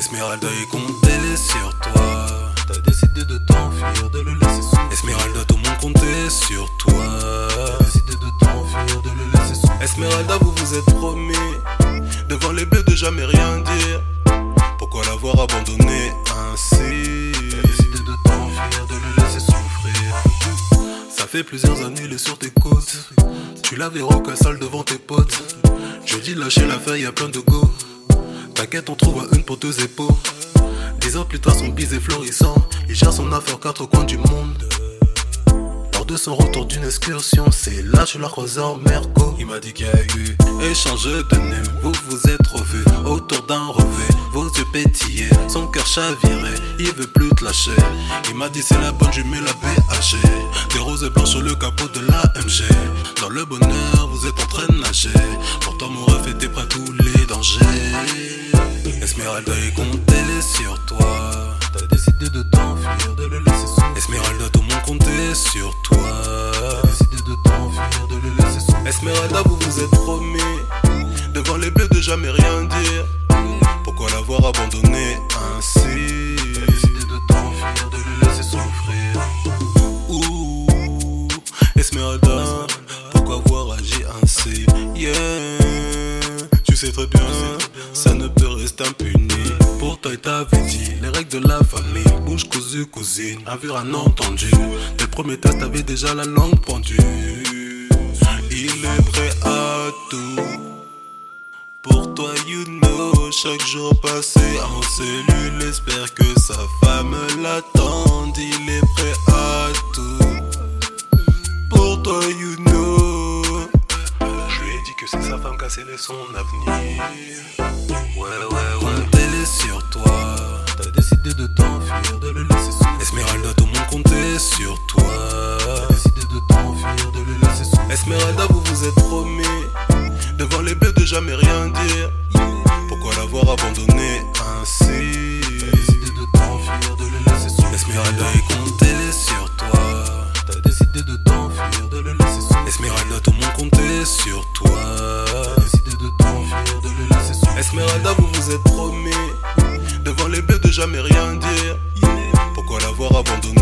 Esmeralda est comptait sur toi. T'as décidé de t'enfuir, de le laisser souffrir. Esmeralda, tout le monde comptait sur toi. T'as décidé de t'enfuir, de le laisser souffrir. Esmeralda, vous vous êtes promis devant les bleus de jamais rien dire. Pourquoi l'avoir abandonné ainsi? T'as décidé de t'enfuir, de le laisser souffrir. Ça fait plusieurs années, il est sur tes côtes. Tu l'avais rock sale devant tes potes. Je dis lâcher l'affaire, y a plein de go. T'inquiète, on trouve une pour deux épaules. Dix ans plus tard, son bise est florissant. Il gère son affaire quatre coins du monde. Lors de son retour d'une excursion, c'est là que je l'ai croisé en Merco. Il m'a dit qu'il y a eu échange de nez. Vous vous êtes revus autour d'un revêt. Vos yeux pétillaient, son cœur chavirait. Il veut plus te lâcher. Il m'a dit c'est la bonne, je mets la. Des roses blanches sur le capot de la MG. Dans le bonheur, vous êtes en train de nager. Pourtant, mon ref était prêt à tous les dangers. Esmeralda est comptait sur toi. T'as décidé de t'enfuir, de le laisser souffrir. Esmeralda, tout le monde comptait sur toi. T'as décidé de t'enfuir, de le laisser souffrir. Esmeralda, vous vous êtes promis devant les bleus de jamais rien dire. Pourquoi l'avoir abandonné ainsi? T'as décidé de t'enfuir, de le laisser souffrir. Ouh, Esmeralda, pourquoi avoir agi ainsi? Yeah, tu sais très bien, ça ne peut rester impuni. Pour toi, il t'avait dit les règles de la famille. Bouche cousue, cousine, avis un entendu. Tes premiers tests, t'avais déjà la langue pendue. Il est prêt à tout. Pour toi, you know, chaque jour passé en cellule, espère que sa femme l'attende. Il est que c'est sa femme qui a son avenir. Ouais, ouais, ouais. Comptait sur toi. T'as décidé de t'enfuir, de le laisser souffrir. Esmeralda, tout le monde comptait sur toi. T'as décidé de t'enfuir, de le laisser souffrir. Esmeralda, vous vous êtes promis devant les bleus de jamais rien dire. Pourquoi l'avoir abandonné ainsi? T'as décidé de t'enfuir, de le laisser souffrir. Esmeralda est comptait sur toi. T'as décidé de t'enfuir, de le laisser souffrir. Esmeralda, tout le monde Vous vous êtes promis. Devant les bleus de jamais rien dire. Pourquoi l'avoir abandonné?